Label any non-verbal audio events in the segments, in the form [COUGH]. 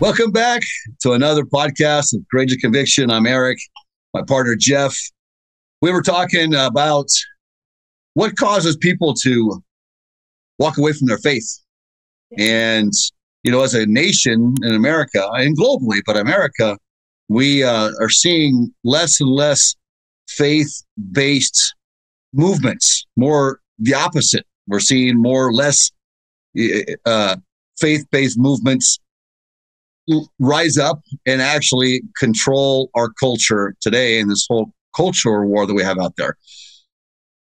Welcome back to another podcast of Courageous Conviction. I'm Eric, my partner Jeff. We were talking about what causes people to walk away from their faith. And, you know, as a nation in America and globally, but America, we uh, are seeing less and less faith based movements, more the opposite. We're seeing more less uh, faith based movements rise up and actually control our culture today in this whole cultural war that we have out there.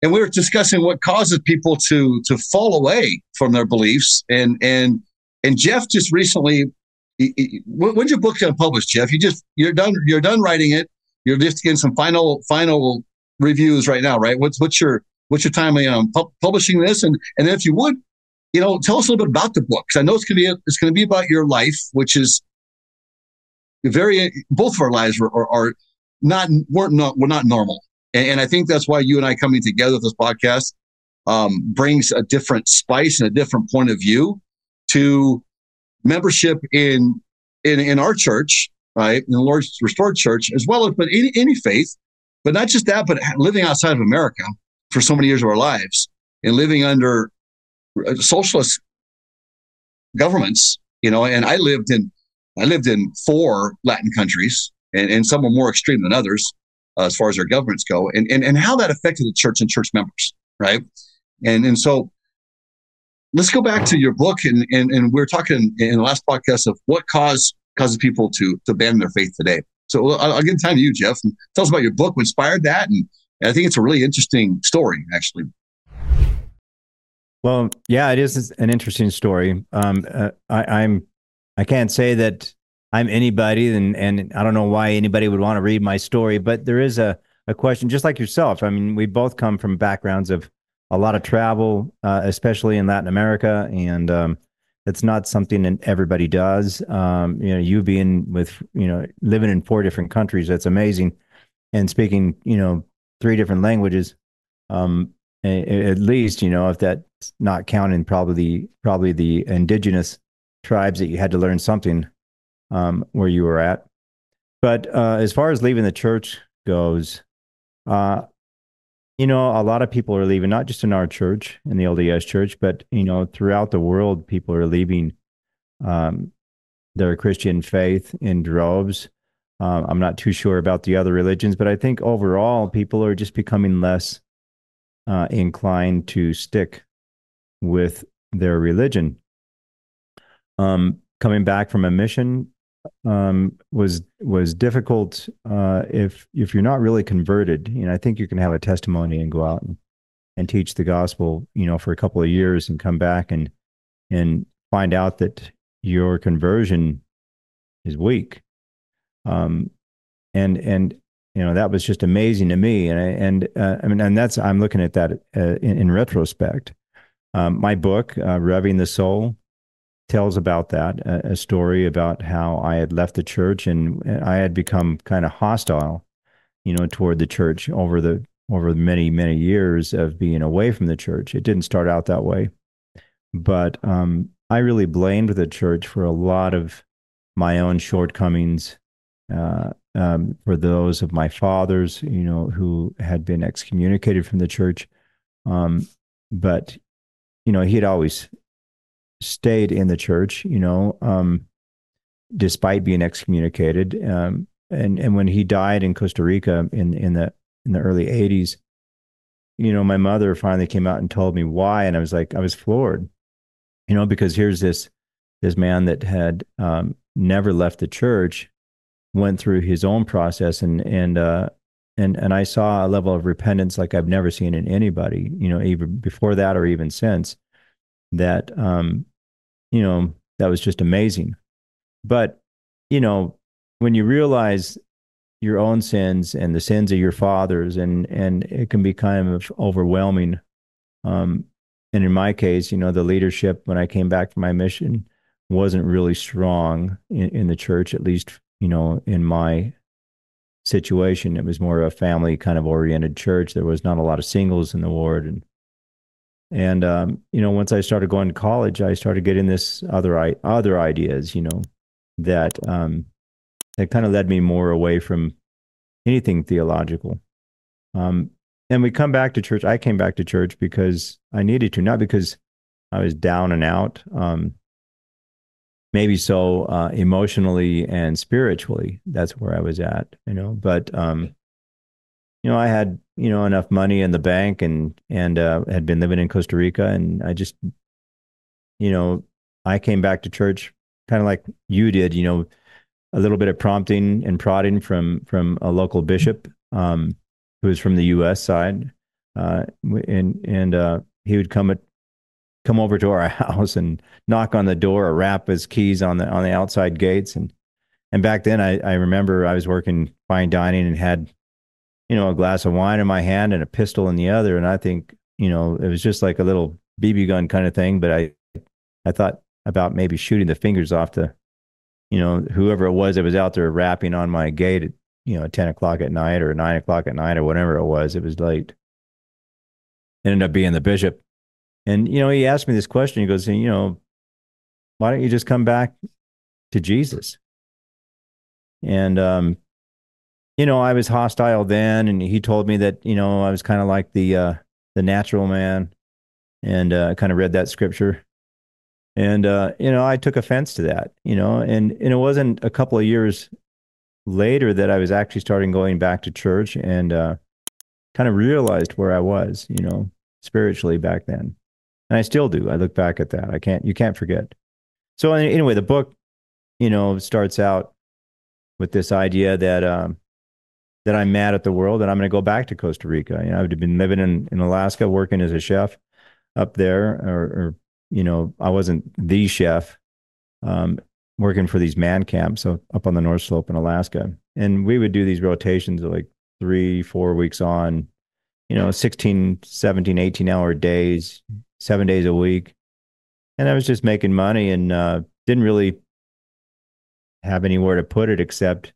And we were discussing what causes people to to fall away from their beliefs. And and and Jeff just recently, he, he, when's your book going to publish, Jeff? You just you're done you're done writing it. You're just getting some final final reviews right now, right? What's what's your what's your time on um, pu- publishing this? And and if you would, you know, tell us a little bit about the book because I know it's going to be it's going to be about your life, which is very both of our lives are, are, are not weren't not we're not normal, and, and, I think that's why you and I coming together with this podcast um, brings a different spice and a different point of view to membership in in in our church, right, in the Lord's Restored Church, as well as but any any faith, but not just that, but living outside of America for so many years of our lives and living under socialist governments, you know, and I lived in I lived in four Latin countries, and, and some were more extreme than others uh, as far as their governments go, and, and and how that affected the church and church members, right? And and so let's go back to your book, and and, and we are talking in the last podcast of what cause causes people to to abandon their faith today. So I'll, I'll give time to you, Jeff, and tell us about your book, what inspired that, and I think it's a really interesting story, actually. Well, yeah, it is an interesting story. Um, uh, I, I'm, I can't say that I'm anybody, and and I don't know why anybody would want to read my story, but there is a a question, just like yourself. I mean, we both come from backgrounds of a lot of travel, uh, especially in Latin America, and um, it's not something that everybody does. Um, you know, you being with you know living in four different countries, that's amazing, and speaking you know three different languages. Um, at least you know if that's not counting probably probably the indigenous tribes that you had to learn something um, where you were at. But uh, as far as leaving the church goes uh, you know a lot of people are leaving not just in our church in the lds church but you know throughout the world people are leaving um, their christian faith in droves. Uh, i'm not too sure about the other religions but i think overall people are just becoming less uh, inclined to stick with their religion. Um, coming back from a mission um, was was difficult uh, if if you're not really converted. You know, I think you can have a testimony and go out and, and teach the gospel, you know, for a couple of years and come back and and find out that your conversion is weak. Um, and and you know that was just amazing to me and I, and uh, I mean and that's I'm looking at that uh, in, in, retrospect. Um, my book, uh, Revving the Soul, tells about that a, a, story about how I had left the church and I had become kind of hostile, you know, toward the church over the over many many years of being away from the church. It didn't start out that way, but um, I really blamed the church for a lot of my own shortcomings. Uh, um, for those of my fathers, you know, who had been excommunicated from the church. Um, but, you know, he had always stayed in the church, you know, um, despite being excommunicated. Um, and, and when he died in Costa Rica in, in the, in the early 80s, you know, my mother finally came out and told me why. And I was like, I was floored, you know, because here's this, this man that had um, never left the church went through his own process and and uh, and and I saw a level of repentance like I've never seen in anybody, you know, even before that or even since. That um, you know, that was just amazing. But you know, when you realize your own sins and the sins of your fathers, and and it can be kind of overwhelming. Um, and in my case, you know, the leadership when I came back from my mission wasn't really strong in, in the church, at least you know, in my situation, it was more of a family kind of oriented church. There was not a lot of singles in the ward, and and um, you know, once I started going to college, I started getting this other I- other ideas. You know, that um, that kind of led me more away from anything theological. Um, and we come back to church. I came back to church because I needed to, not because I was down and out. Um, maybe so uh, emotionally and spiritually. That's where I was at, you know. But um, you know, I had you know enough money in the bank and and uh, had been living in Costa Rica, and I just, you know, I came back to church kind of like you did, you know, a little bit of prompting and prodding from from a local bishop um, who was from the U.S. side, uh, and and uh, he would come at come over to our [LAUGHS] house and knock on the door or rap his keys on the on the outside gates. And and back then I, I remember I was working fine dining and had you know a glass of wine in my hand and a pistol in the other. And I think you know it was just like a little BB gun kind of thing. But I I thought about maybe shooting the fingers off the you know whoever it was that was out there rapping on my gate at you know 10 o'clock at night or 9 o'clock at night or whatever it was. It was late. It ended up being the bishop and, you know, he asked me this question. He goes, you know, why don't you just come back to Jesus? And, um, you know, I was hostile then. And he told me that, you know, I was kind of like the, uh, the natural man. And uh, kind of read that scripture. And, uh, you know, I took offense to that, you know, and, and it wasn't a couple of years later that I was actually starting going back to church and uh, kind of realized where I was, you know, spiritually back then and I still do. I look back at that. I can't. You can't forget. So anyway, the book, you know, starts out with this idea that um, that I'm mad at the world and I'm going to go back to Costa Rica. You know, I've been living in in Alaska, working as a chef up there, or, or you know, I wasn't the chef. Um, working for these man camps up on the North Slope in Alaska, and we would do these rotations of like three, four weeks on, you know, 16, 17, 18 hour days, seven days a week. And I was just making money and uh, didn't really have anywhere to put it except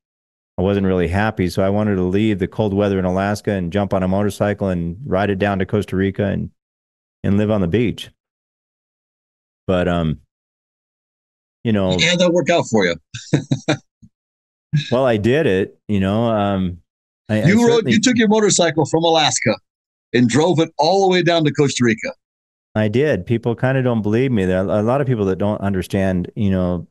I wasn't really happy. So I wanted to leave the cold weather in Alaska and jump on a motorcycle and ride it down to Costa Rica and, and live on the beach. But, um, you know, yeah, that worked out for you. well, I did it, you know, um, I, you I rode, you took your motorcycle from Alaska and drove it all the way down to Costa Rica. I did. People kind of don't believe me. There are a lot of people that don't understand, you know,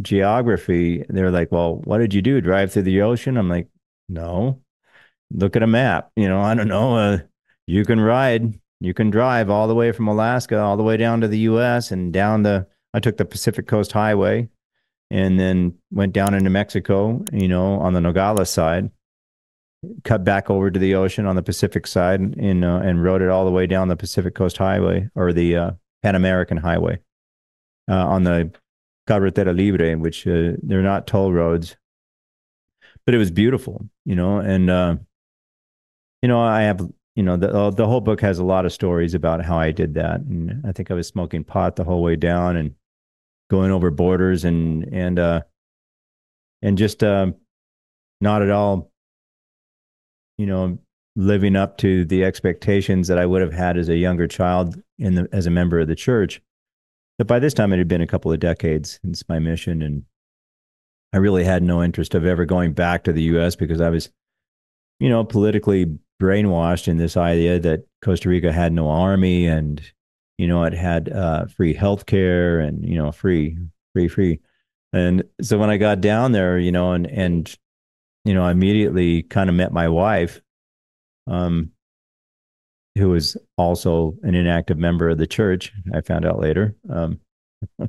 geography. They're like, "Well, what did you do? Drive through the ocean?" I'm like, "No. Look at a map. You know, [LAUGHS] I don't know. Uh, you can ride, you can drive all the way from Alaska all the way down to the U.S. and down the. I took the Pacific Coast Highway, and then went down into Mexico. You know, on the Nogales side, cut back over to the ocean on the Pacific side and uh, and rode it all the way down the Pacific Coast Highway or the uh, Pan American Highway uh, on the Carretera Libre, which uh, they're not toll roads, but it was beautiful, you know. And uh, you know, I have you know the uh, the whole book has a lot of stories about how I did that, and I think I was smoking pot the whole way down and going over borders and and and just not at all you know, living up to the expectations that I would have had as a younger child in the, as a member of the church. But by this time, it had been a couple of decades since my mission, and I really had no interest of ever going back to the U.S. because I was, you know, politically brainwashed in this idea that Costa Rica had no army and, you know, it had uh, free health care and, you know, free, free, free. And so when I got down there, you know, and and you know, I immediately kind of met my wife, um, who was also an inactive member of the church. I found out later. Um, [LAUGHS] uh,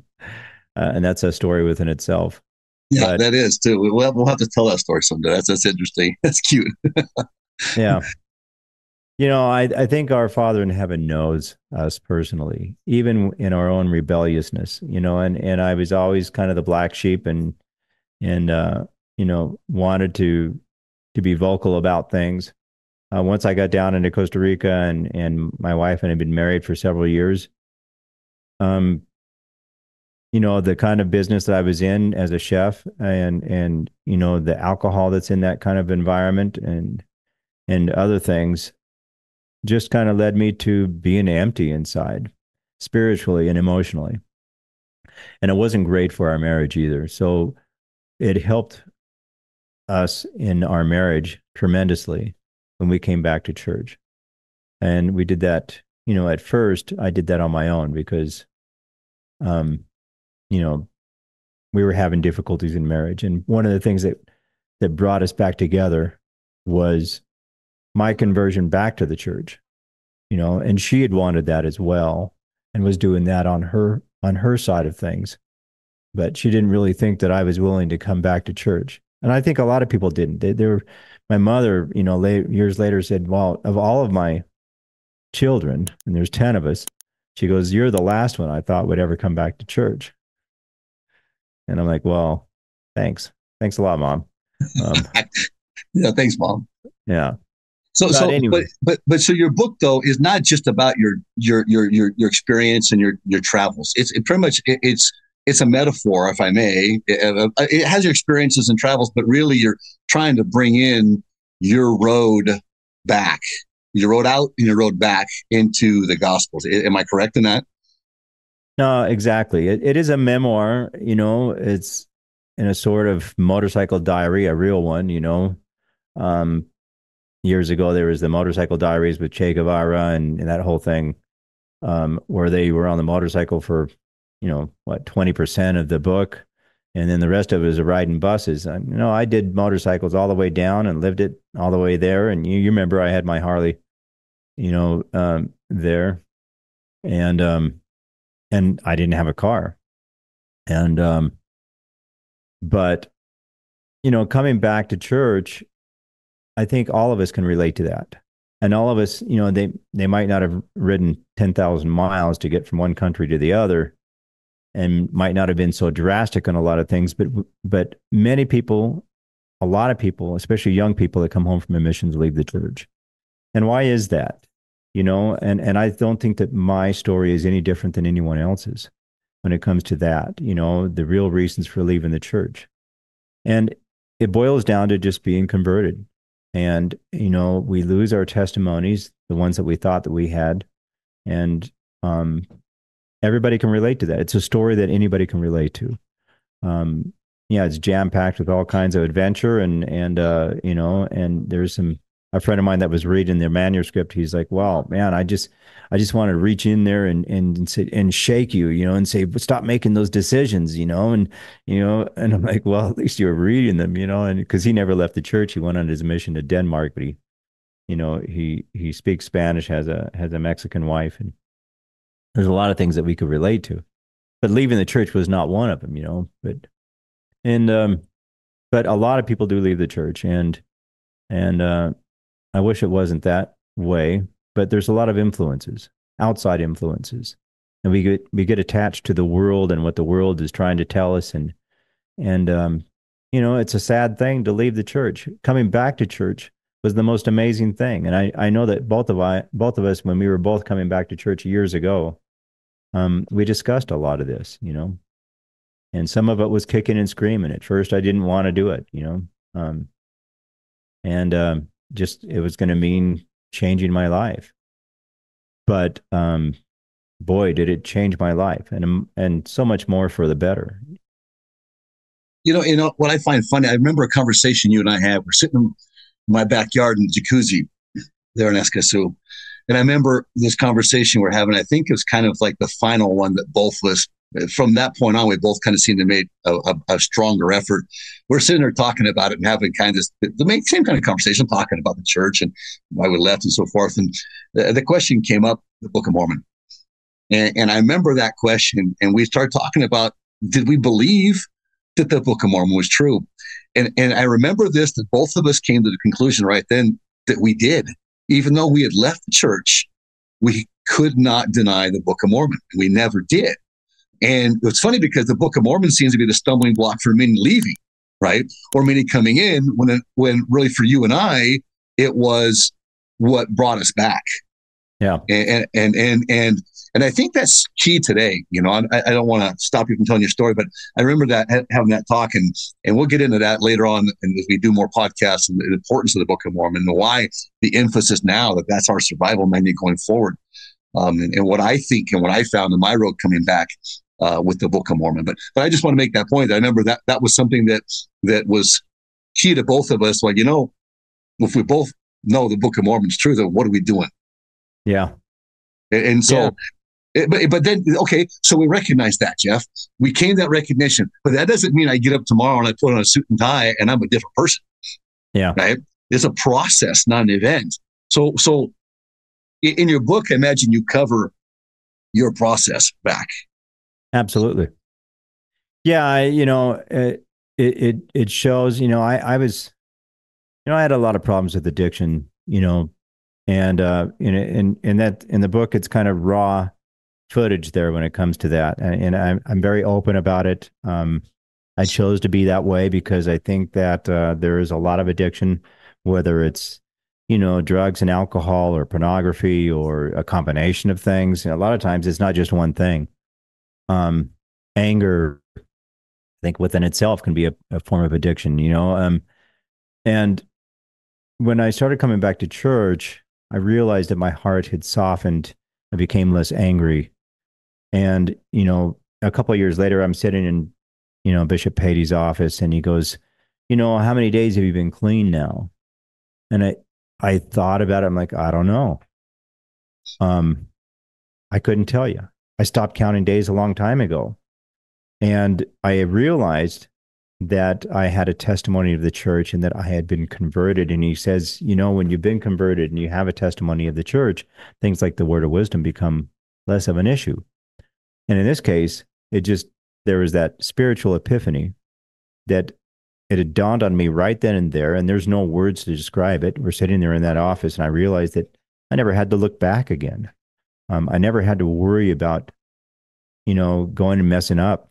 and that's a story within itself. Yeah, but, that is too. We'll, we'll have to tell that story someday. That's, that's interesting. [LAUGHS] That's cute. [LAUGHS] yeah. You know, I, I think our Father in heaven knows us personally, even in our own rebelliousness, you know, and, and I was always kind of the black sheep and, and, uh, you know, wanted to to be vocal about things. Uh, once I got down into Costa Rica and and my wife and I had been married for several years, um, you know, the kind of business that I was in as a chef and and you know the alcohol that's in that kind of environment and and other things just kind of led me to being empty inside spiritually and emotionally and it wasn't great for our marriage either so it helped us in our marriage tremendously when we came back to church. And we did that, you know, at first I did that on my own because, um, you know, we were having difficulties in marriage. And one of the things that, that brought us back together was my conversion back to the church, you know, and she had wanted that as well and was doing that on her, on her side of things. But she didn't really think that I was willing to come back to church. And I think a lot of people didn't. They, they were, my mother, you know, late, years later said, well, of all of my children, and there's 10 of us, she goes, You're the last one I thought would ever come back to church. And I'm like, Well, thanks. Thanks a lot, mom. Um, [LAUGHS] yeah, thanks, mom. Yeah. So, but so, anyway. but, but, but, so your book though is not just about your, your, your, your, your experience and your, your travels. It's it pretty much, it, it's, it's a metaphor, if I may. It, it has your experiences and travels, but really you're trying to bring in your road back you wrote out and you wrote back into the Gospels. Am I correct in that? No, exactly. It, it is a memoir. You know, it's in a sort of motorcycle diary, a real one. You know, um, years ago there was the motorcycle diaries with Che Guevara and, and that whole thing, um, where they were on the motorcycle for, you know, what twenty percent of the book, and then the rest of it is riding buses. I, you know, I did motorcycles all the way down and lived it all the way there. And you, you remember I had my Harley you know, um, there, and um, and I didn't have a car, and um, but you know, coming back to church, I think all of us can relate to that, and all of us, you know, they they might not have ridden ten thousand miles to get from one country to the other, and might not have been so drastic on a lot of things, but but many people, a lot of people, especially young people that come home from missions, leave the church. And why is that? you know and and i don't think that my story is any different than anyone else's when it comes to that you know the real reasons for leaving the church and it boils down to just being converted and you know we lose our testimonies the ones that we thought that we had and um, everybody can relate to that. It's a story that anybody can relate to. Um, yeah it's jam packed with all kinds of adventure and and uh, you know and there's some a friend of mine that was reading their manuscript, he's like, "Wow, man, I just, I just want to reach in there and and and, say, and shake you, you know, and say, stop making those decisions, you know, and you know, and I'm like, well, at least you were reading them, you know, and because he never left the church, he went on his mission to Denmark, but he, you know, he he speaks Spanish, has a has a Mexican wife, and there's a lot of things that we could relate to, but leaving the church was not one of them, you know, but and um, but a lot of people do leave the church, and and uh I wish it wasn't that way, but there's a lot of influences, outside influences. And we get we get attached to the world and what the world is trying to tell us and and um, you know, it's a sad thing to leave the church. Coming back to church was the most amazing thing. And I, I know that both of I both of us when we were both coming back to church years ago, um, we discussed a lot of this, you know. And some of it was kicking and screaming. At first I didn't want to do it, you know. Um, and um, just it was going to mean changing my life. But um, boy, did it change my life, and um, and so much more for the better. You know, you know what I find funny. I remember a conversation you and I had. We're sitting in my backyard in the jacuzzi there in Escazú, and I remember this conversation we're having. I think it was kind of like the final one that both of us from that point on, we both kind of seemed to make a, a, a, stronger effort. We're sitting there talking about it and having kind of the same kind of conversation, talking about the church and why we left and so forth. And the, the question came up, the Book of Mormon. And, and I remember that question, and we started talking about did we believe that the Book of Mormon was true? And, and I remember this that both of us came to the conclusion right then that we did. Even though we had left the church, we could not deny the Book of Mormon. We never did. And it's funny because the Book of Mormon seems to be the stumbling block for many leaving, right? Or many coming in when, when really for you and I, it was what brought us back. Yeah. And, and, and, and, and I think that's key today. You know, I, I don't want to stop you from telling your story, but I remember that having that talk and, and we'll get into that later on. And as we do more podcasts and the importance of the Book of Mormon and why the emphasis now that that's our survival menu going forward. Um, and, and, what I think and what I found in my road coming back uh, with the Book of Mormon. But but I just want to make that point. I remember that that was something that that was key to both of us. Like you know, if we both know the Book of Mormon's true, then what are we doing? Yeah. And, and so. Yeah. It, but, but then okay so we recognize that jeff we came to that recognition but that doesn't mean i get up tomorrow and i put on a suit and tie and i'm a different person yeah right it's a process not an event so so in your book i imagine you cover your process back Absolutely. Yeah, I, you know, it, it it shows. You know, I I was, you know, I had a lot of problems with addiction. You know, and uh, in in in that in the book, it's kind of raw footage there when it comes to that, and, and I'm I'm very open about it. Um, I chose to be that way because I think that uh, there is a lot of addiction, whether it's you know drugs and alcohol or pornography or a combination of things. And a lot of times, it's not just one thing um, anger, I think within itself can be a, a form of addiction, you know? Um, and when I started coming back to church, I realized that my heart had softened. I became less angry. And, you know, a couple years later, I'm sitting in, you know, Bishop Patey's office and he goes, you know, how many days have you been clean now? And I, I thought about it. I'm like, I don't know. Um, I couldn't tell you. I stopped counting days a long time ago. And I realized that I had a testimony of the church and that I had been converted. And he says, you know, when you've been converted and you have a testimony of the church, things like the word of wisdom become less of an issue. And in this case, it just, there was that spiritual epiphany that it had dawned on me right then and there. And there's no words to describe it. We're sitting there in that office, and I realized that I never had to look back again. Um, I never had to worry about, you know, going and messing up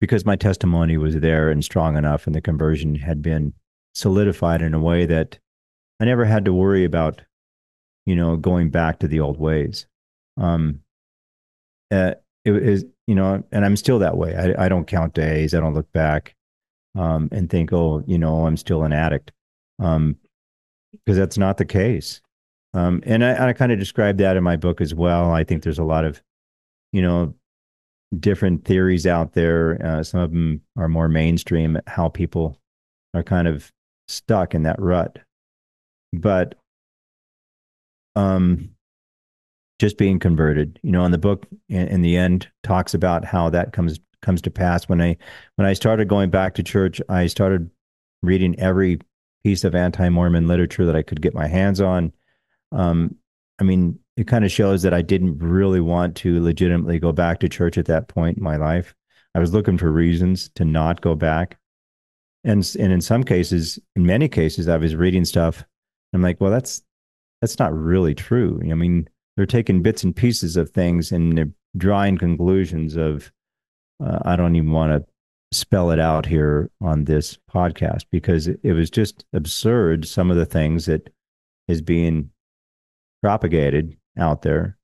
because my testimony was there and strong enough, and the conversion had been solidified in a way that I never had to worry about, you know, going back to the old ways. Um, uh, it is, you know, and I'm still that way. I, I don't count days. I don't look back um, and think, oh, you know, I'm still an addict, because um, that's not the case. Um, and I, I kind of describe that in my book as well. I think there's a lot of, you know, different theories out there. Uh, some of them are more mainstream, how people are kind of stuck in that rut. But um, just being converted, you know, and the book in, in the end talks about how that comes comes to pass. When I when I started going back to church, I started reading every piece of anti-Mormon literature that I could get my hands on um, I mean, it kind of shows that I didn't really want to legitimately go back to church at that point in my life. I was looking for reasons to not go back. And, and in some cases, in many cases, I was reading stuff. I'm like, well, that's that's not really true. I mean, they're taking bits and pieces of things and they're drawing conclusions of. Uh, I don't even want to spell it out here on this podcast because it, was just absurd. Some of the things that is being propagated out there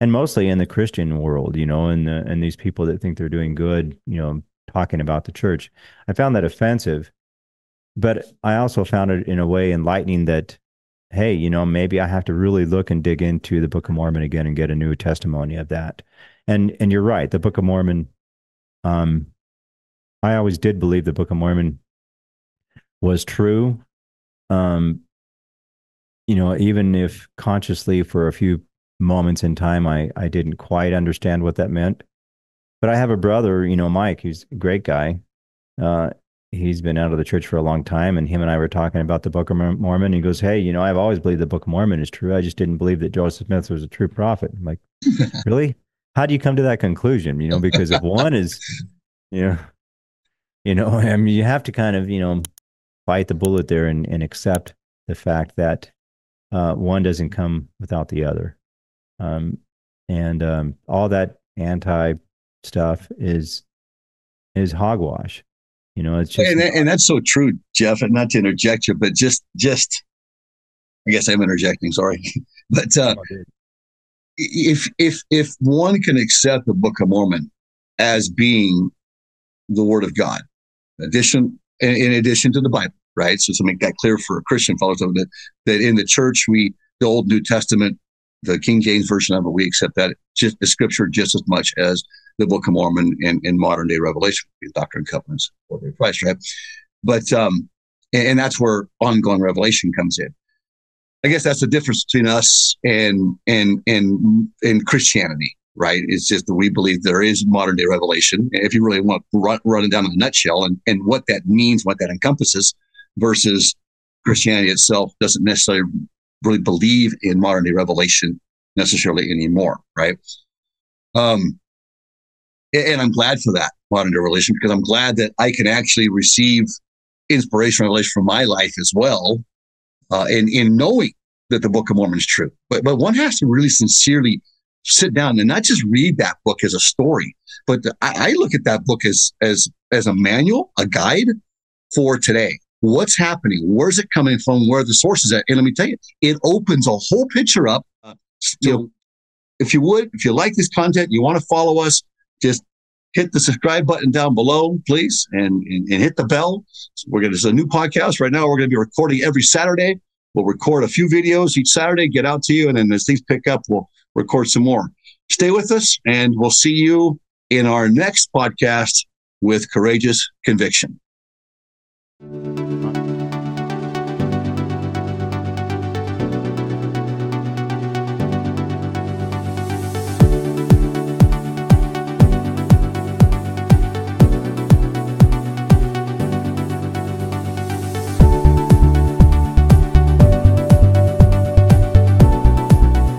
and mostly in the Christian world, you know, and the, and these people that think they're doing good, you know, talking about the church. I found that offensive, but I also found it in a way enlightening that, hey, you know, maybe I have to really look and dig into the Book of Mormon again and get a new testimony of that. And and you're right, the Book of Mormon. Um, I always did believe the Book of Mormon was true. Um, you know, even if consciously for a few moments in time, I, I didn't quite understand what that meant. But I have a brother, you know, Mike, who's a great guy. Uh, he's been out of the church for a long time, and him and I were talking about the Book of Mormon. He goes, "Hey, you know, I've always believed the Book of Mormon is true. I just didn't believe that Joseph Smith was a true prophet." I'm like, [LAUGHS] really? How do you come to that conclusion? You know, because if one is, [LAUGHS] you know, you know, I mean, you have to kind of, you know, bite the bullet there and, and accept the fact that uh, one doesn't come without the other. Um, and um, all that anti stuff is is hogwash. You know, it's just and, and that's so true, Jeff. And not to interject you, but just just I guess I'm interjecting. Sorry, [LAUGHS] but uh, oh, if if if one can accept the Book of Mormon as being the Word of God, addition in addition to the Bible, right? So to make that clear for a Christian followers that that in the church we the Old New Testament, the King James version of it, we accept that just the scripture just as much as the Book of Mormon and, and modern day Revelation, Doctrine and Covenants, or their Christ, right? But um, and, and that's where ongoing revelation comes in. I guess that's the difference between us and and and and Christianity, right? It's just that we believe there is modern day revelation. If you really want to run, run it down in a nutshell and, and what that means, what that encompasses, versus Christianity itself doesn't necessarily really believe in modern day revelation necessarily anymore, right? Um, and I'm glad for that modern day because I'm glad that I can actually receive inspiration revelation from my life as well, uh, in in knowing that the Book of Mormon is true. But but one has to really sincerely sit down and not just read that book as a story, but I, I look at that book as as as a manual, a guide for today. What's happening? Where's it coming from? Where the sources at? And let me tell you, it opens a whole picture up. Uh, you know, if you would, if you like this content, you want to follow us, just hit the subscribe button down below, please, and, and, and hit the bell. We're going to, a new podcast right now. We're going to be recording every Saturday. We'll record a few videos each Saturday, get out to you. And then as things pick up, we'll record some more. Stay with us and we'll see you in our next podcast with Courageous Conviction.